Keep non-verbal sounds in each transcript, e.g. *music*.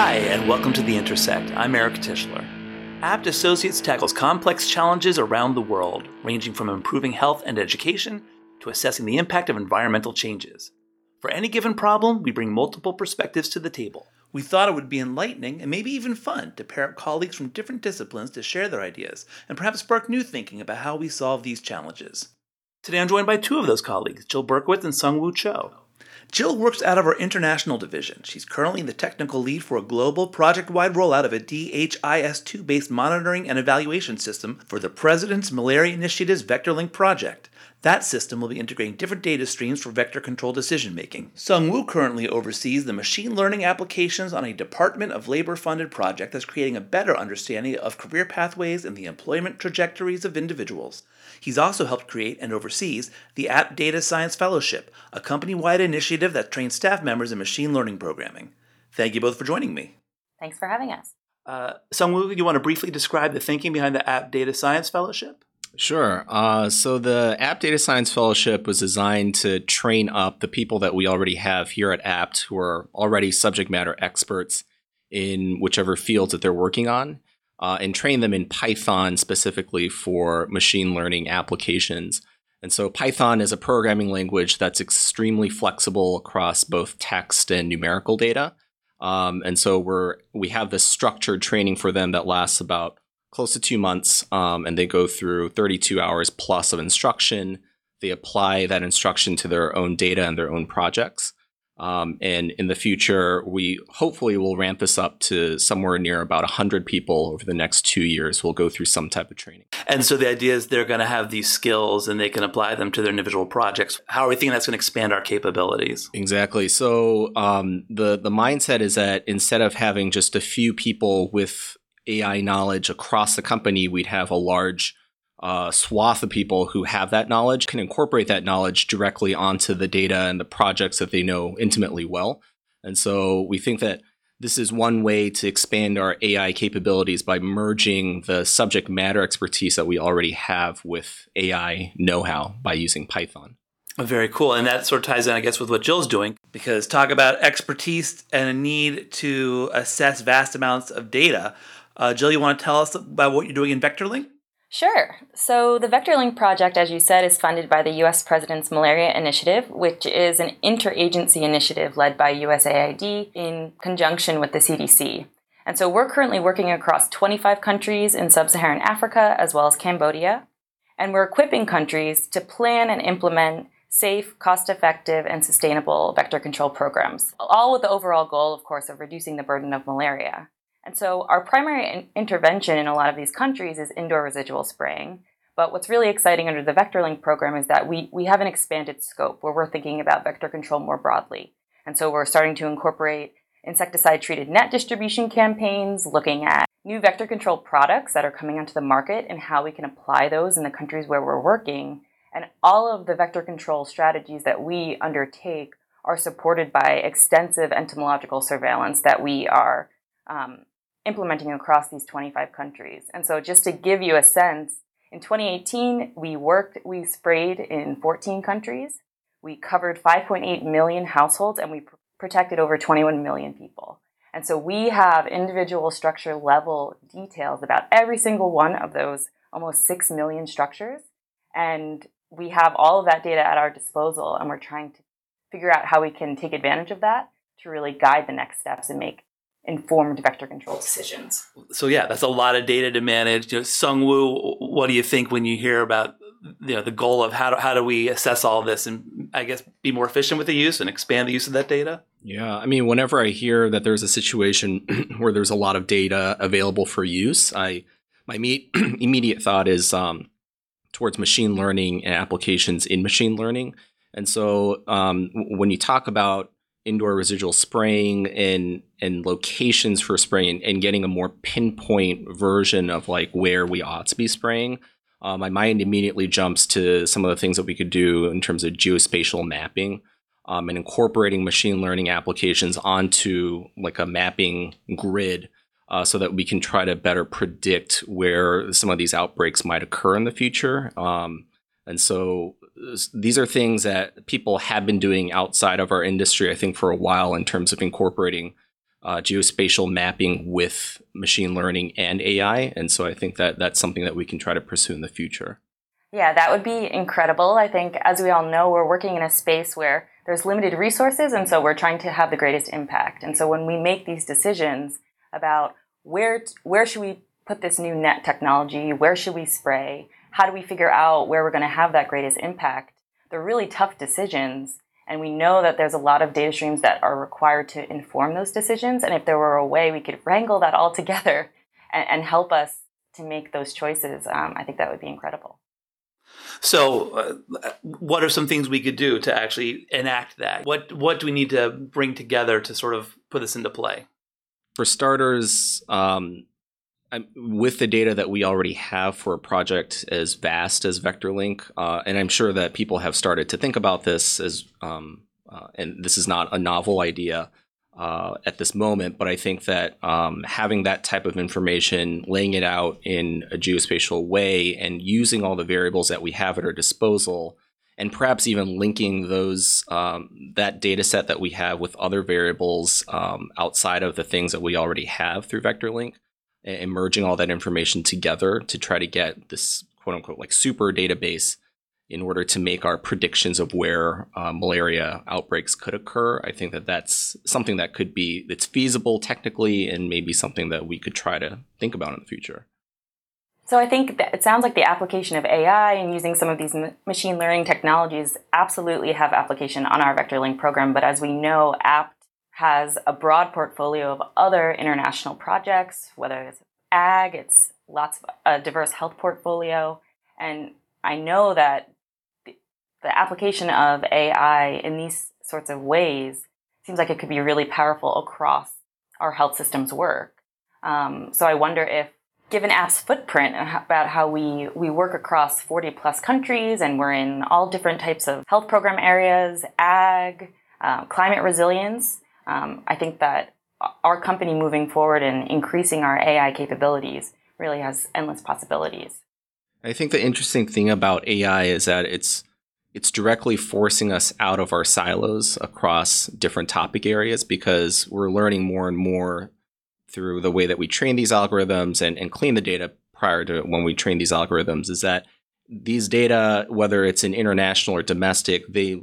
Hi, and welcome to The Intersect. I'm Eric Tischler. Abt Associates tackles complex challenges around the world, ranging from improving health and education to assessing the impact of environmental changes. For any given problem, we bring multiple perspectives to the table. We thought it would be enlightening and maybe even fun to pair up colleagues from different disciplines to share their ideas and perhaps spark new thinking about how we solve these challenges. Today I'm joined by two of those colleagues, Jill Berkowitz and Sungwoo Cho. Jill works out of our international division. She's currently the technical lead for a global project wide rollout of a DHIS2 based monitoring and evaluation system for the President's Malaria Initiative's VectorLink project. That system will be integrating different data streams for vector control decision making. Sung Woo currently oversees the machine learning applications on a Department of Labor funded project that's creating a better understanding of career pathways and the employment trajectories of individuals. He's also helped create and oversees the Abt Data Science Fellowship, a company wide initiative that trains staff members in machine learning programming. Thank you both for joining me. Thanks for having us. Uh, Sungwoo, you want to briefly describe the thinking behind the Abt Data Science Fellowship? Sure. Uh, so the Abt Data Science Fellowship was designed to train up the people that we already have here at Abt who are already subject matter experts in whichever fields that they're working on uh, and train them in Python specifically for machine learning applications. And so Python is a programming language that's extremely flexible across both text and numerical data. Um, and so we're we have this structured training for them that lasts about close to two months, um, and they go through 32 hours plus of instruction. They apply that instruction to their own data and their own projects. Um, and in the future, we hopefully will ramp this up to somewhere near about 100 people over the next two years We'll go through some type of training. And so the idea is they're going to have these skills and they can apply them to their individual projects. How are we thinking that's going to expand our capabilities? Exactly. So um, the, the mindset is that instead of having just a few people with AI knowledge across the company, we'd have a large uh, swath of people who have that knowledge can incorporate that knowledge directly onto the data and the projects that they know intimately well. And so we think that this is one way to expand our AI capabilities by merging the subject matter expertise that we already have with AI know how by using Python. Very cool. And that sort of ties in, I guess, with what Jill's doing, because talk about expertise and a need to assess vast amounts of data. Uh, Jill, you want to tell us about what you're doing in VectorLink? Sure. So, the VectorLink project, as you said, is funded by the US President's Malaria Initiative, which is an interagency initiative led by USAID in conjunction with the CDC. And so, we're currently working across 25 countries in sub Saharan Africa as well as Cambodia. And we're equipping countries to plan and implement safe, cost effective, and sustainable vector control programs, all with the overall goal, of course, of reducing the burden of malaria. And so our primary in- intervention in a lot of these countries is indoor residual spraying. But what's really exciting under the VectorLink program is that we, we have an expanded scope where we're thinking about vector control more broadly. And so we're starting to incorporate insecticide treated net distribution campaigns, looking at new vector control products that are coming onto the market and how we can apply those in the countries where we're working. And all of the vector control strategies that we undertake are supported by extensive entomological surveillance that we are um, implementing across these 25 countries. And so, just to give you a sense, in 2018, we worked, we sprayed in 14 countries. We covered 5.8 million households and we pr- protected over 21 million people. And so, we have individual structure level details about every single one of those almost 6 million structures. And we have all of that data at our disposal, and we're trying to figure out how we can take advantage of that to really guide the next steps and make informed vector control decisions. So yeah, that's a lot of data to manage. You know, Sungwoo, what do you think when you hear about you know the goal of how do, how do we assess all this and I guess be more efficient with the use and expand the use of that data? Yeah, I mean, whenever I hear that there's a situation *clears throat* where there's a lot of data available for use, I my *clears throat* immediate thought is um, towards machine learning and applications in machine learning. And so um, when you talk about indoor residual spraying and and locations for spraying and, and, getting a more pinpoint version of like where we ought to be spraying. Uh, my mind immediately jumps to some of the things that we could do in terms of geospatial mapping um, and incorporating machine learning applications onto like a mapping grid uh, so that we can try to better predict where some of these outbreaks might occur in the future. Um, and so these are things that people have been doing outside of our industry, I think, for a while in terms of incorporating uh, geospatial mapping with machine learning and AI. And so I think that that's something that we can try to pursue in the future. Yeah, that would be incredible. I think, as we all know, we're working in a space where there's limited resources, and so we're trying to have the greatest impact. And so when we make these decisions about where where should we put this new net technology, where should we spray, how do we figure out where we're going to have that greatest impact, they're really tough decisions. And we know that there's a lot of data streams that are required to inform those decisions. And if there were a way we could wrangle that all together *laughs* and, and help us to make those choices, um, I think that would be incredible. So, uh, what are some things we could do to actually enact that? What what do we need to bring together to sort of put this into play? For starters, um, with the data that we already have for a project as vast as VectorLink, uh, and I'm sure that people have started to think about this as, um, uh, and this is not a novel idea uh, at this moment, but I think that um, having that type of information, laying it out in a geospatial way, and using all the variables that we have at our disposal, and perhaps even linking those um, that data set that we have with other variables um, outside of the things that we already have through VectorLink and merging all that information together to try to get this quote unquote like super database in order to make our predictions of where uh, malaria outbreaks could occur. I think that that's something that could be that's feasible technically and maybe something that we could try to think about in the future. So I think that it sounds like the application of AI and using some of these m- machine learning technologies absolutely have application on our VectorLink program. But as we know, Abt has a broad portfolio of other international projects, whether it's ag, it's lots of a diverse health portfolio. And I know that the, application of AI in these sorts of ways seems like it could be really powerful across our health system's work. Um, so I wonder if, given Abt's footprint about how we, we work across 40 plus countries and we're in all different types of health program areas, ag, uh, climate resilience, um, I think that our company moving forward and increasing our AI capabilities really has endless possibilities. I think the interesting thing about AI is that it's it's directly forcing us out of our silos across different topic areas because we're learning more and more through the way that we train these algorithms and, and clean the data prior to when we train these algorithms is that these data, whether it's in international or domestic, they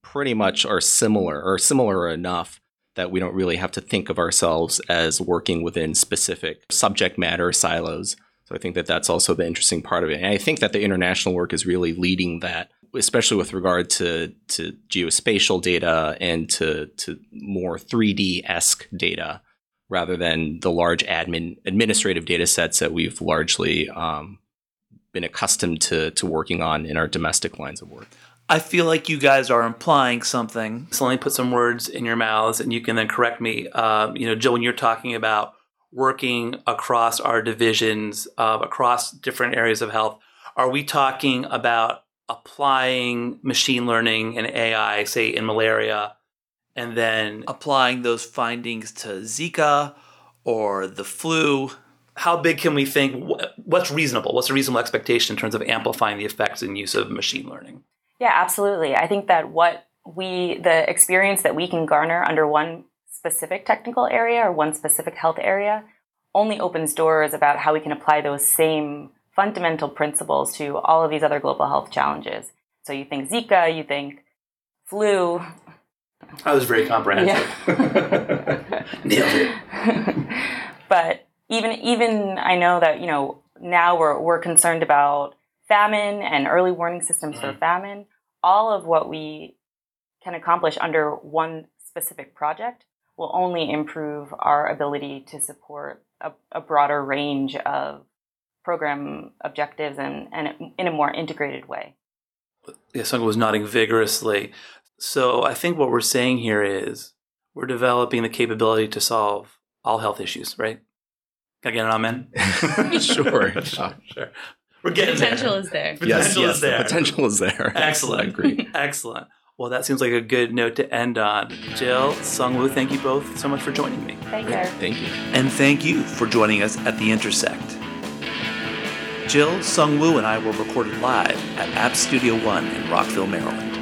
pretty much are similar or similar enough that we don't really have to think of ourselves as working within specific subject matter silos. So I think that that's also the interesting part of it. And I think that the international work is really leading that, especially with regard to, to geospatial data and to, to more 3D esque data rather than the large admin administrative data sets that we've largely um, been accustomed to, to working on in our domestic lines of work. I feel like you guys are implying something. So let me put some words in your mouths and you can then correct me. Um, you know, Jill, when you're talking about working across our divisions, uh, across different areas of health, are we talking about applying machine learning and AI, say in malaria, and then applying those findings to Zika or the flu? How big can we think? What's reasonable? What's a reasonable expectation in terms of amplifying the effects and use of machine learning? Yeah, absolutely. I think that what we, the experience that we can garner under one specific technical area or one specific health area only opens doors about how we can apply those same fundamental principles to all of these other global health challenges. So you think Zika, you think flu. I was very comprehensive. Yeah. *laughs* Nailed it. *laughs* but even even I know that you know now we're we're concerned about famine and early warning systems for mm-hmm. famine all of what we can accomplish under one specific project will only improve our ability to support a, a broader range of program objectives and, and in a more integrated way. Yes, Sung was nodding vigorously. So I think what we're saying here is we're developing the capability to solve all health issues, right? Can I get an amen? *laughs* *laughs* sure. sure. sure. We're getting potential there. is there. Yes, yes, the potential is there. Excellent. I agree. Excellent. Well, that seems like a good note to end on. Jill, Sungwoo, thank you both so much for joining me. Thank you. Thank you. And thank you for joining us at The Intersect. Jill, Sungwoo, and I were recorded live at Abt Studio One in Rockville, Maryland.